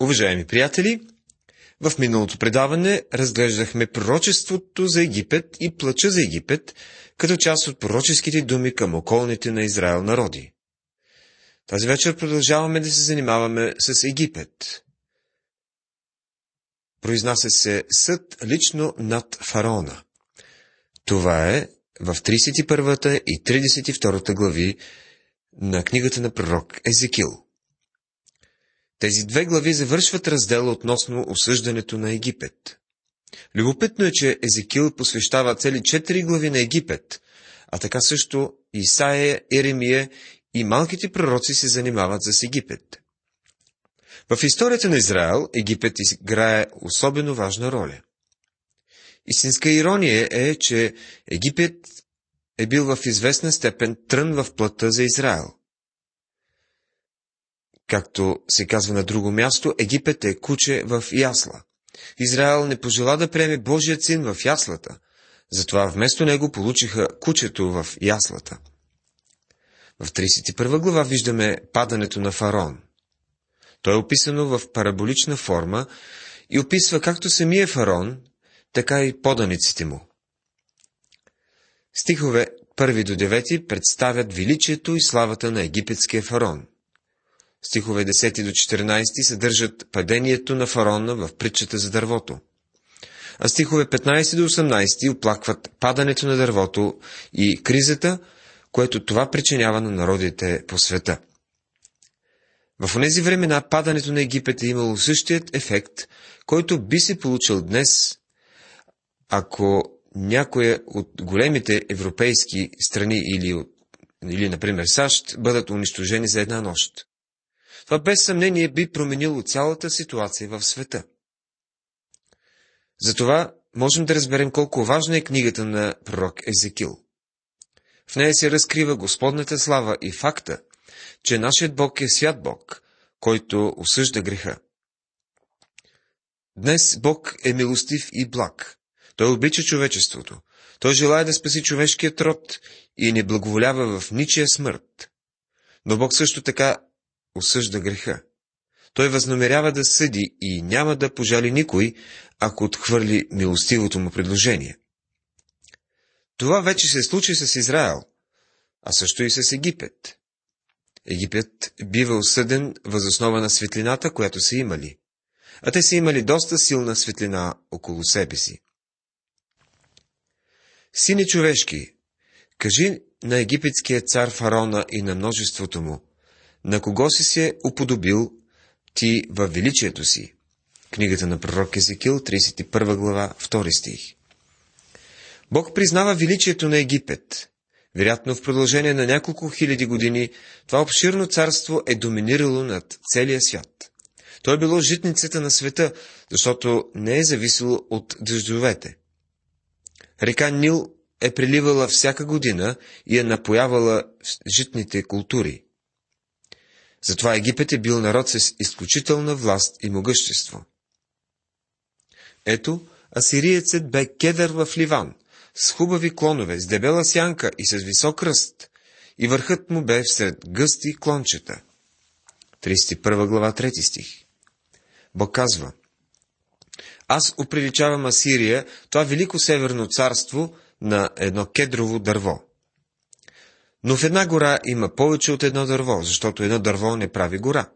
Уважаеми приятели, в миналото предаване разглеждахме пророчеството за Египет и плача за Египет, като част от пророческите думи към околните на Израел народи. Тази вечер продължаваме да се занимаваме с Египет. Произнася се съд лично над фараона. Това е в 31 и 32 глави на книгата на пророк Езекил. Тези две глави завършват раздела относно осъждането на Египет. Любопитно е, че Езекил посвещава цели четири глави на Египет, а така също Исаия, Еремия и малките пророци се занимават с Египет. В историята на Израел Египет играе особено важна роля. Истинска ирония е, че Египет е бил в известна степен трън в плътта за Израел – Както се казва на друго място, Египет е куче в ясла. Израел не пожела да приеме Божият син в яслата, затова вместо него получиха кучето в яслата. В 31 глава виждаме падането на фараон. То е описано в параболична форма и описва както самия фараон, така и поданиците му. Стихове 1 до 9 представят величието и славата на египетския фараон стихове 10 до 14 съдържат падението на фараона в притчата за дървото. А стихове 15 до 18 оплакват падането на дървото и кризата, което това причинява на народите по света. В тези времена падането на Египет е имало същият ефект, който би се получил днес, ако някоя от големите европейски страни или, или например САЩ, бъдат унищожени за една нощ. Това без съмнение би променило цялата ситуация в света. Затова можем да разберем колко важна е книгата на пророк Езекил. В нея се разкрива Господната слава и факта, че нашият Бог е свят Бог, който осъжда греха. Днес Бог е милостив и благ. Той обича човечеството. Той желая да спаси човешкият род и не благоволява в ничия смърт. Но Бог също така осъжда греха. Той възнамерява да съди и няма да пожали никой, ако отхвърли милостивото му предложение. Това вече се случи с Израел, а също и с Египет. Египет бива осъден възоснова на светлината, която са имали, а те са имали доста силна светлина около себе си. Сине човешки, кажи на египетския цар фараона и на множеството му, на кого си се уподобил ти във величието си? Книгата на пророк Езекил, 31 глава, 2 стих. Бог признава величието на Египет. Вероятно в продължение на няколко хиляди години това обширно царство е доминирало над целия свят. То е било житницата на света, защото не е зависело от дъждовете. Река Нил е преливала всяка година и е напоявала житните култури. Затова Египет е бил народ с изключителна власт и могъщество. Ето, асириецът бе кедър в Ливан, с хубави клонове, с дебела сянка и с висок ръст, и върхът му бе всред гъсти клончета. 31 глава 3 стих. Бог казва, Аз оприличавам Асирия, това велико северно царство, на едно кедрово дърво. Но в една гора има повече от едно дърво, защото едно дърво не прави гора.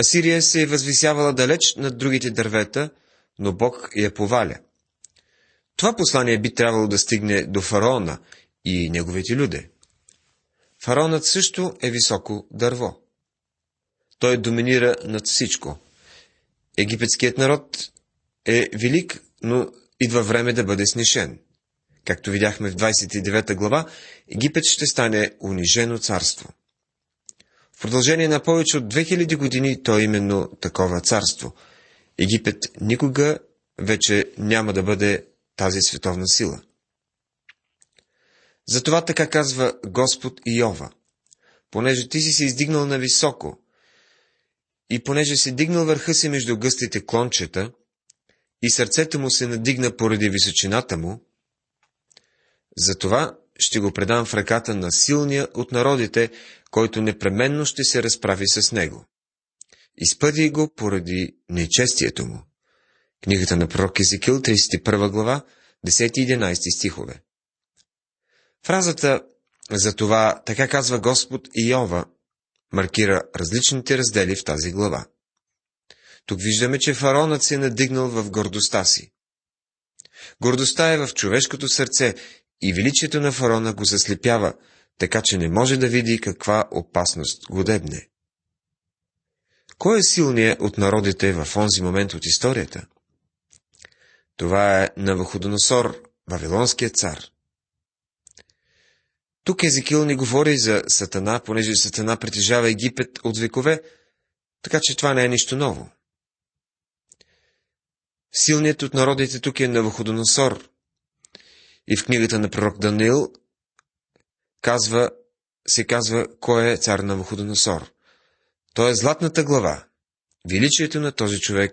Асирия се е възвисявала далеч над другите дървета, но Бог я поваля. Това послание би трябвало да стигне до фараона и неговите люде. Фараонът също е високо дърво. Той доминира над всичко. Египетският народ е велик, но идва време да бъде снишен. Както видяхме в 29 глава, Египет ще стане унижено царство. В продължение на повече от 2000 години то е именно такова царство. Египет никога вече няма да бъде тази световна сила. Затова така казва Господ Иова. Понеже ти си се издигнал на високо и понеже си дигнал върха си между гъстите клончета и сърцето му се надигна поради височината му, затова ще го предам в ръката на силния от народите, който непременно ще се разправи с него. Изпъди го поради нечестието му. Книгата на пророк Езекил, 31 глава, 10 и 11 стихове. Фразата за това, така казва Господ Иова, маркира различните раздели в тази глава. Тук виждаме, че фаронът се е надигнал в гордостта си. Гордостта е в човешкото сърце и величието на фарона го заслепява, така че не може да види каква опасност го дебне. Кой е силният от народите в онзи момент от историята? Това е Навуходоносор, Вавилонският цар. Тук Езекил не говори за Сатана, понеже Сатана притежава Египет от векове, така че това не е нищо ново. Силният от народите тук е Навуходоносор. И в книгата на пророк Даниил казва, се казва кой е цар Навуходоносор. Той е златната глава. Величието на този човек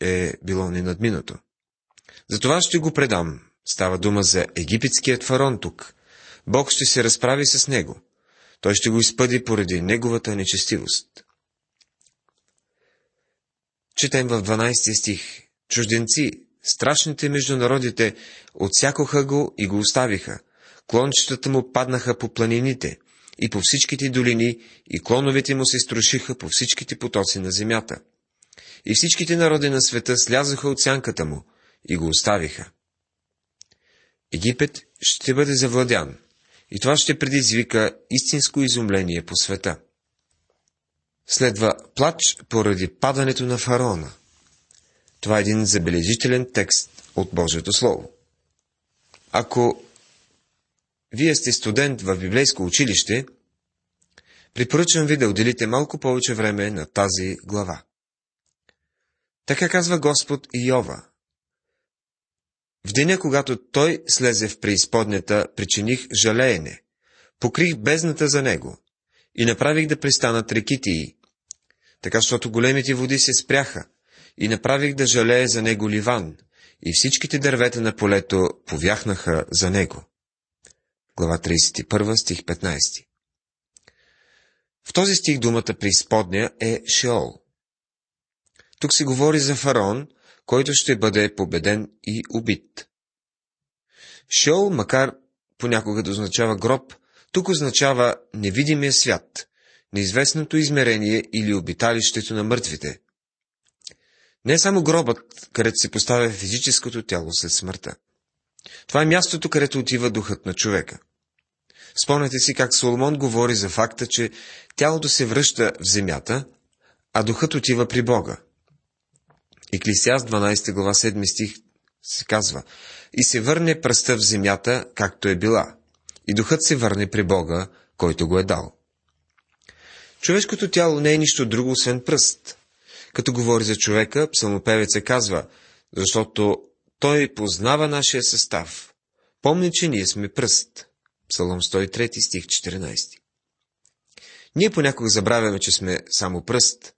е било ненадминато. Затова ще го предам. Става дума за египетският фарон тук. Бог ще се разправи с него. Той ще го изпъди поради неговата нечестивост. Четем в 12 стих. Чужденци, страшните между народите, отсякоха го и го оставиха. Клончетата му паднаха по планините и по всичките долини, и клоновете му се струшиха по всичките потоци на земята. И всичките народи на света слязоха от сянката му и го оставиха. Египет ще бъде завладян, и това ще предизвика истинско изумление по света. Следва плач поради падането на фараона. Това е един забележителен текст от Божието Слово. Ако вие сте студент в библейско училище, препоръчвам ви да отделите малко повече време на тази глава. Така казва Господ Йова. В деня, когато той слезе в преизподнята, причиних жалеене, покрих бездната за него и направих да пристанат реките й, така, защото големите води се спряха и направих да жалее за него Ливан, и всичките дървета на полето повяхнаха за него. Глава 31, стих 15 В този стих думата преизподня е Шеол. Тук се говори за фараон, който ще бъде победен и убит. Шеол, макар понякога да означава гроб, тук означава невидимия свят, неизвестното измерение или обиталището на мъртвите. Не е само гробът, където се поставя физическото тяло след смъртта. Това е мястото, където отива духът на човека. Спомняте си как Соломон говори за факта, че тялото се връща в земята, а духът отива при Бога. Еклисиас 12 глава 7 стих се казва И се върне пръста в земята, както е била, и духът се върне при Бога, който го е дал. Човешкото тяло не е нищо друго, освен пръст. Като говори за човека, псалмопевеца казва, защото той познава нашия състав. Помни, че ние сме пръст. Псалом 103 стих 14. Ние понякога забравяме, че сме само пръст,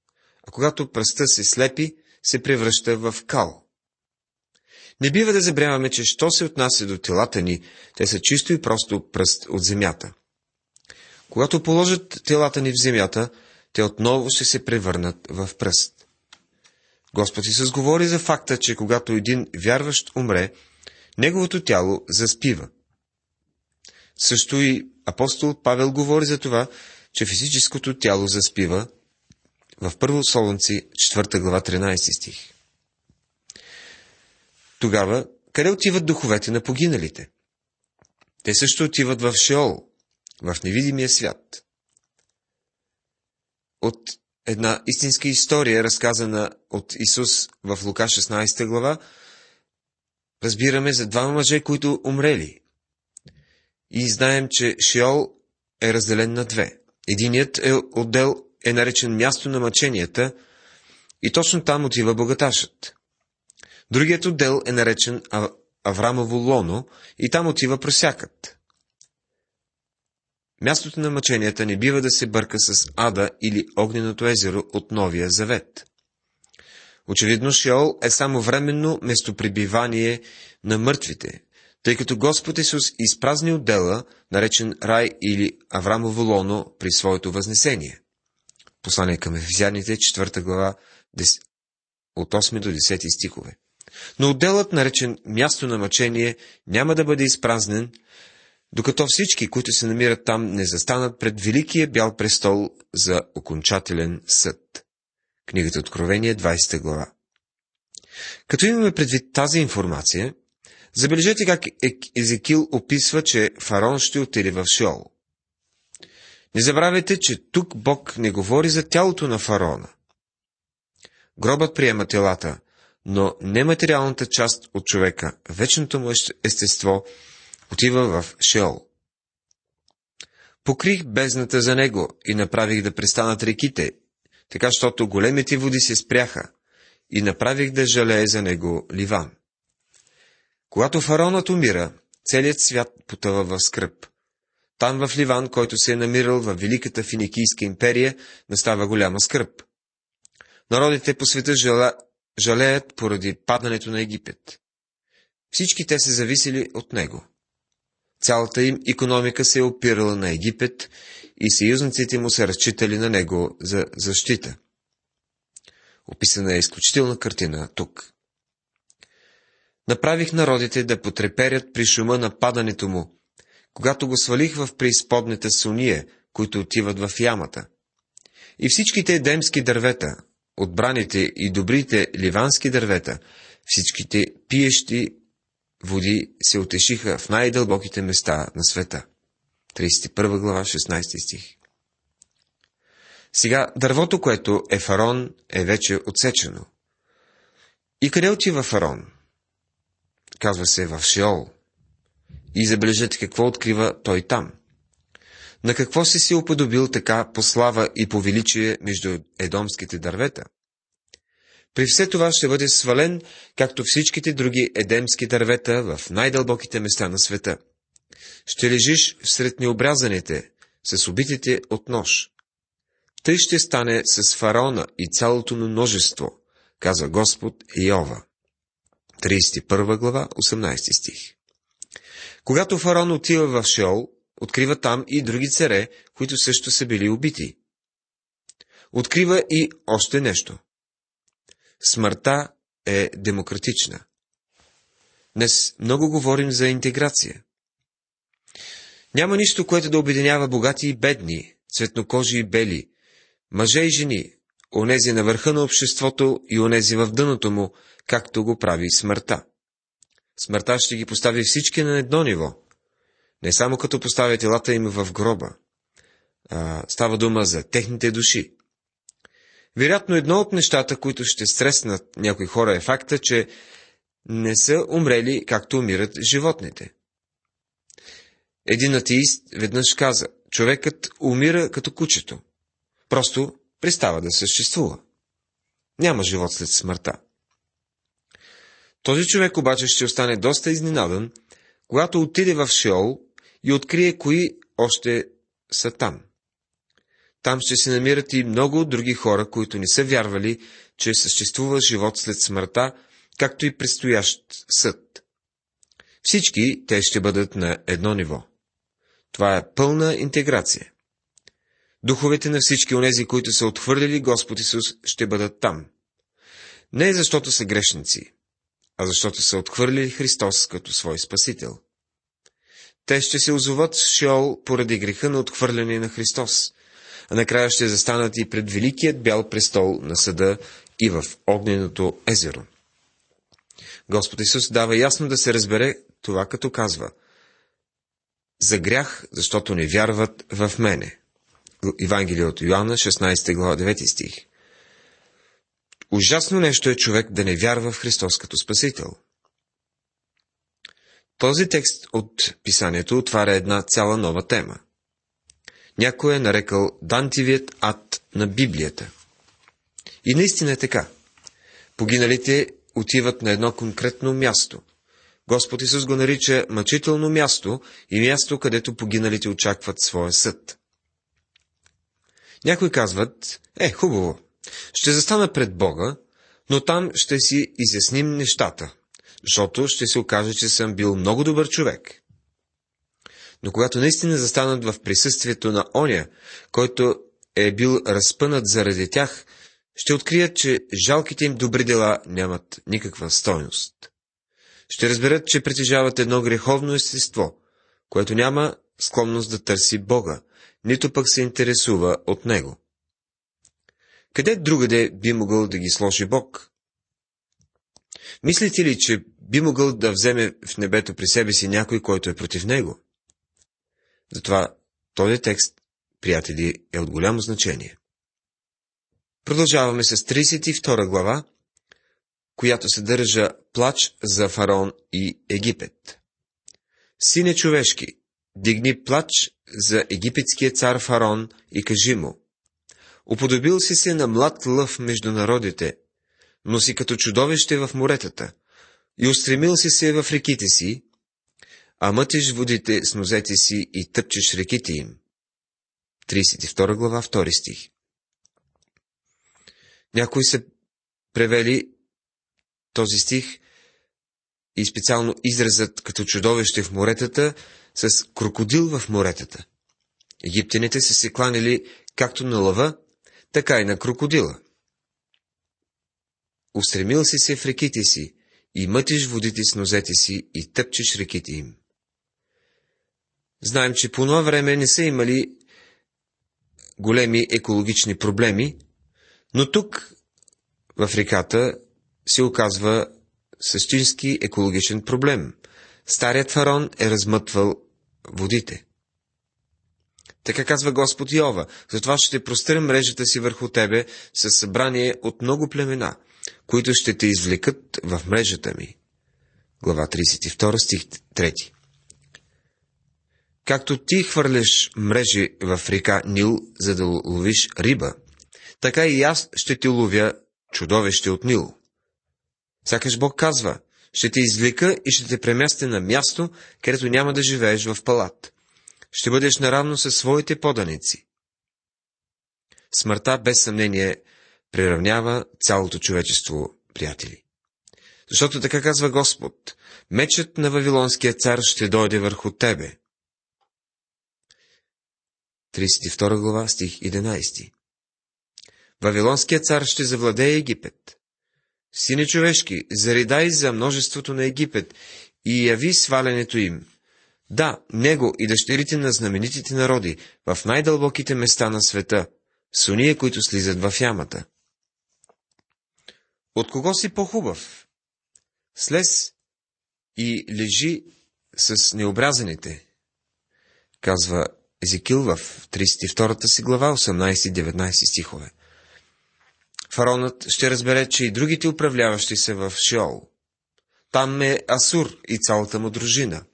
а когато пръста се слепи, се превръща в кал. Не бива да забравяме, че що се отнася до телата ни, те са чисто и просто пръст от земята. Когато положат телата ни в земята, те отново ще се превърнат в пръст. Господ Исус говори за факта, че когато един вярващ умре, неговото тяло заспива. Също и апостол Павел говори за това, че физическото тяло заспива в Първо Солунци, 4 глава, 13 стих. Тогава, къде отиват духовете на погиналите? Те също отиват в Шеол, в невидимия свят. От една истинска история, разказана от Исус в Лука 16 глава, разбираме за два мъже, които умрели. И знаем, че Шиол е разделен на две. Единият е отдел е наречен място на мъченията и точно там отива богаташът. Другият отдел е наречен Аврамово лоно и там отива просякът. Мястото на мъченията не бива да се бърка с Ада или Огненото езеро от Новия Завет. Очевидно Шеол е само временно местопребивание на мъртвите, тъй като Господ Исус изпразни отдела, наречен рай или Аврамово лоно, при своето възнесение. Послание към Ефезяните, 4 глава, 10, от 8 до 10 стихове. Но отделът, наречен място на мъчение, няма да бъде изпразнен, докато всички, които се намират там, не застанат пред Великия бял престол за окончателен съд. Книгата Откровение, 20 глава. Като имаме предвид тази информация, забележете как Езекил описва, че фараон ще отиде в Шиол. Не забравяйте, че тук Бог не говори за тялото на фараона. Гробът приема телата, но нематериалната част от човека, вечното му естество, отива в Шеол. Покрих бездната за него и направих да престанат реките, така, щото големите води се спряха и направих да жалее за него Ливан. Когато фараонът умира, целият свят потъва в скръп. Там в Ливан, който се е намирал в Великата Финикийска империя, настава голяма скръп. Народите по света жала... жалеят поради падането на Египет. Всички те се зависели от него. Цялата им економика се е опирала на Египет и съюзниците му са разчитали на него за защита. Описана е изключителна картина тук. Направих народите да потреперят при шума на падането му, когато го свалих в преизподната суния, които отиват в ямата. И всичките едемски дървета, отбраните и добрите ливански дървета, всичките пиещи води се отешиха в най-дълбоките места на света. 31 глава, 16 стих. Сега дървото, което е фарон, е вече отсечено. И къде отива фарон? Казва се в Шиол. И забележете какво открива той там. На какво си се уподобил така по слава и по величие между едомските дървета? При все това ще бъде свален, както всичките други едемски дървета в най-дълбоките места на света. Ще лежиш сред необрязаните, с убитите от нож. Тъй ще стане с фараона и цялото му множество, казва Господ Иова. 31 глава, 18 стих. Когато фараон отива в Шеол, открива там и други царе, които също са били убити. Открива и още нещо. Смъртта е демократична. Днес много говорим за интеграция. Няма нищо, което да обединява богати и бедни, цветнокожи и бели, мъже и жени, онези на върха на обществото и онези в дъното му, както го прави смъртта. Смъртта ще ги постави всички на едно ниво. Не само като поставя телата им в гроба. А, става дума за техните души. Вероятно едно от нещата, които ще стреснат някои хора е факта, че не са умрели както умират животните. Един атеист веднъж каза, човекът умира като кучето. Просто пристава да съществува. Няма живот след смъртта. Този човек обаче ще остане доста изненадан, когато отиде в Шеол и открие кои още са там. Там ще се намират и много други хора, които не са вярвали, че съществува живот след смъртта, както и предстоящ съд. Всички те ще бъдат на едно ниво. Това е пълна интеграция. Духовете на всички онези, които са отхвърлили Господ Исус, ще бъдат там. Не защото са грешници, а защото са отхвърлили Христос като свой Спасител. Те ще се озоват в Шиол поради греха на отхвърляне на Христос, а накрая ще застанат и пред Великият бял престол на съда и в огненото езеро. Господ Исус дава ясно да се разбере това, като казва За грях, защото не вярват в мене. Евангелие от Йоанна, 16 глава, 9 стих. Ужасно нещо е човек да не вярва в Христос като Спасител. Този текст от писанието отваря една цяла нова тема. Някой е нарекал Дантивият ад на Библията. И наистина е така. Погиналите отиват на едно конкретно място. Господ Исус го нарича мъчително място и място, където погиналите очакват своя съд. Някои казват, е, хубаво, ще застана пред Бога, но там ще си изясним нещата, защото ще се окаже, че съм бил много добър човек. Но когато наистина застанат в присъствието на оня, който е бил разпънат заради тях, ще открият, че жалките им добри дела нямат никаква стойност. Ще разберат, че притежават едно греховно естество, което няма склонност да търси Бога, нито пък се интересува от Него. Къде другаде би могъл да ги сложи Бог? Мислите ли, че би могъл да вземе в небето при себе си някой, който е против него? Затова този текст, приятели, е от голямо значение. Продължаваме с 32 глава, която съдържа плач за фараон и Египет. Сине човешки, дигни плач за египетския цар фараон и кажи му. Уподобил си се на млад лъв между народите, но си като чудовище в моретата, и устремил си се в реките си, а мътиш водите с нозете си и тъпчеш реките им. 32 глава, 2 стих. Някои са превели този стих и специално изразът като чудовище в моретата с крокодил в моретата. Египтяните са се кланили както на лъва, така и на крокодила. Устремил си се в реките си и мътиш водите с нозете си и тъпчеш реките им. Знаем, че по това време не са имали големи екологични проблеми, но тук, в реката, се оказва същински екологичен проблем. Старият фарон е размътвал водите. Така казва Господ Йова, затова ще простря мрежата си върху тебе с събрание от много племена, които ще те извлекат в мрежата ми. Глава 32, стих 3 Както ти хвърляш мрежи в река Нил, за да ловиш риба, така и аз ще ти ловя чудовище от Нил. Сякаш Бог казва, ще те извлека и ще те преместя на място, където няма да живееш в палат. Ще бъдеш наравно със своите поданици. Смъртта, без съмнение, приравнява цялото човечество, приятели. Защото така казва Господ, мечът на Вавилонския цар ще дойде върху тебе. 32 глава, стих 11 Вавилонският цар ще завладее Египет. Сине човешки, заридай за множеството на Египет и яви свалянето им. Да, него и дъщерите на знаменитите народи в най-дълбоките места на света, с уния, които слизат в ямата. От кого си по-хубав? Слез и лежи с необразените, казва Езекил в 32-та си глава, 18-19 стихове. Фаронът ще разбере, че и другите управляващи се в Шиол. Там е Асур и цялата му дружина.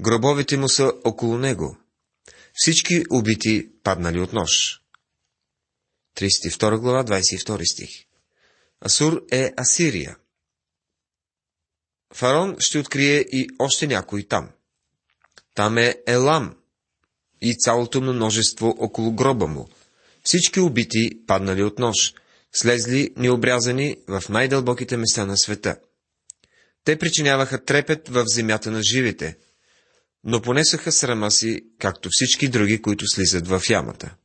Гробовете му са около него. Всички убити паднали от нож. 32 глава, 22 стих. Асур е Асирия. Фарон ще открие и още някой там. Там е Елам и цялото множество около гроба му. Всички убити паднали от нож – слезли необрязани в най-дълбоките места на света. Те причиняваха трепет в земята на живите, но понесаха срама си, както всички други, които слизат в ямата.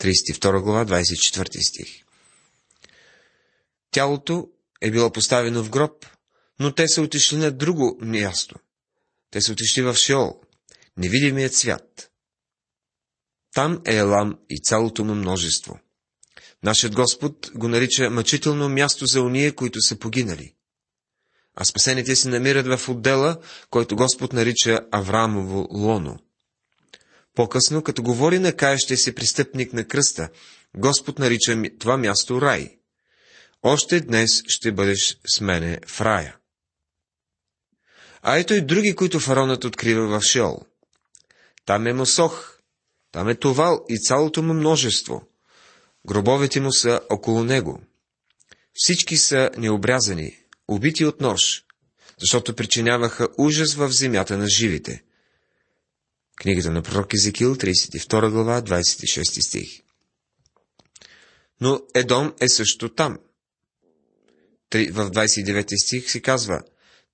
32 глава, 24 стих Тялото е било поставено в гроб, но те са отишли на друго място. Те са отишли в Шиол, невидимият свят. Там е Елам и цялото му множество. Нашият Господ го нарича мъчително място за уния, които са погинали. А спасените се намират в отдела, който Господ нарича Авраамово лоно. По-късно, като говори на каещия си пристъпник на кръста, Господ нарича това място рай. Още днес ще бъдеш с мене в рая. А ето и други, които фаронът открива в Шеол. Там е Мосох, там е Товал и цялото му множество – Гробовете му са около него. Всички са необрязани, убити от нож, защото причиняваха ужас в земята на живите. Книгата на пророк Езекил, 32 глава, 26 стих. Но Едом е също там. В 29 стих се казва,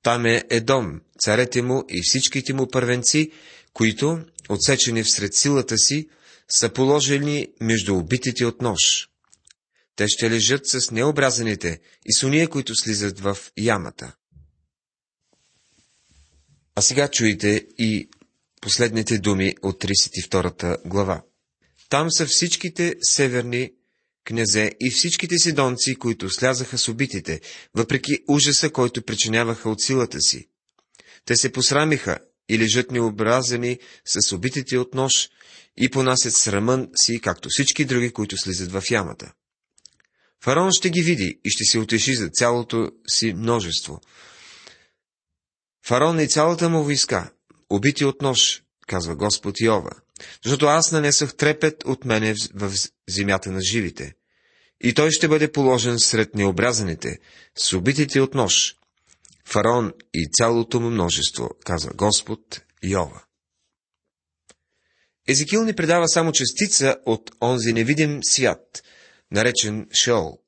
там е Едом, царете му и всичките му първенци, които, отсечени всред силата си, са положени между убитите от нож. Те ще лежат с необразаните и с уния, които слизат в ямата. А сега чуйте и последните думи от 32 глава. Там са всичките северни князе и всичките сидонци, които слязаха с убитите, въпреки ужаса, който причиняваха от силата си. Те се посрамиха и лежат необразени с убитите от нож и понасят срамън си, както всички други, които слизат в ямата. Фараон ще ги види и ще се утеши за цялото си множество. Фараон и цялата му войска, убити от нож, казва Господ Йова, защото аз нанесах трепет от мене в земята на живите. И той ще бъде положен сред необрязаните, с убитите от нож. Фараон и цялото му множество, казва Господ Йова. Езекил ни предава само частица от онзи невидим свят, наречен Шеол.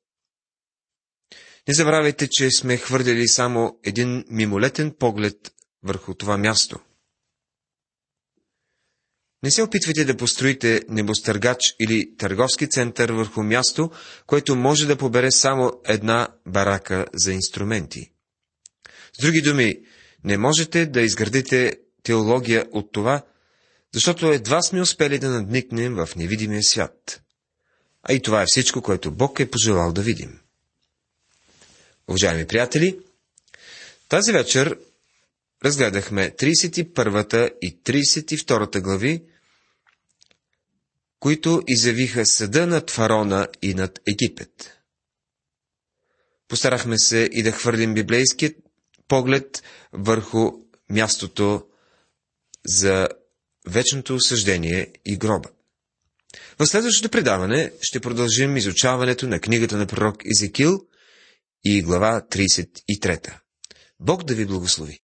Не забравяйте, че сме хвърляли само един мимолетен поглед върху това място. Не се опитвайте да построите небостъргач или търговски център върху място, което може да побере само една барака за инструменти. С други думи, не можете да изградите теология от това, защото едва сме успели да надникнем в невидимия свят. А и това е всичко, което Бог е пожелал да видим. Уважаеми приятели, тази вечер разгледахме 31 и 32 глави, които изявиха съда над фарона и над Египет. Постарахме се и да хвърлим библейският поглед върху мястото за вечното осъждение и гроба. В следващото предаване ще продължим изучаването на книгата на пророк Езекил и глава 33. Бог да ви благослови!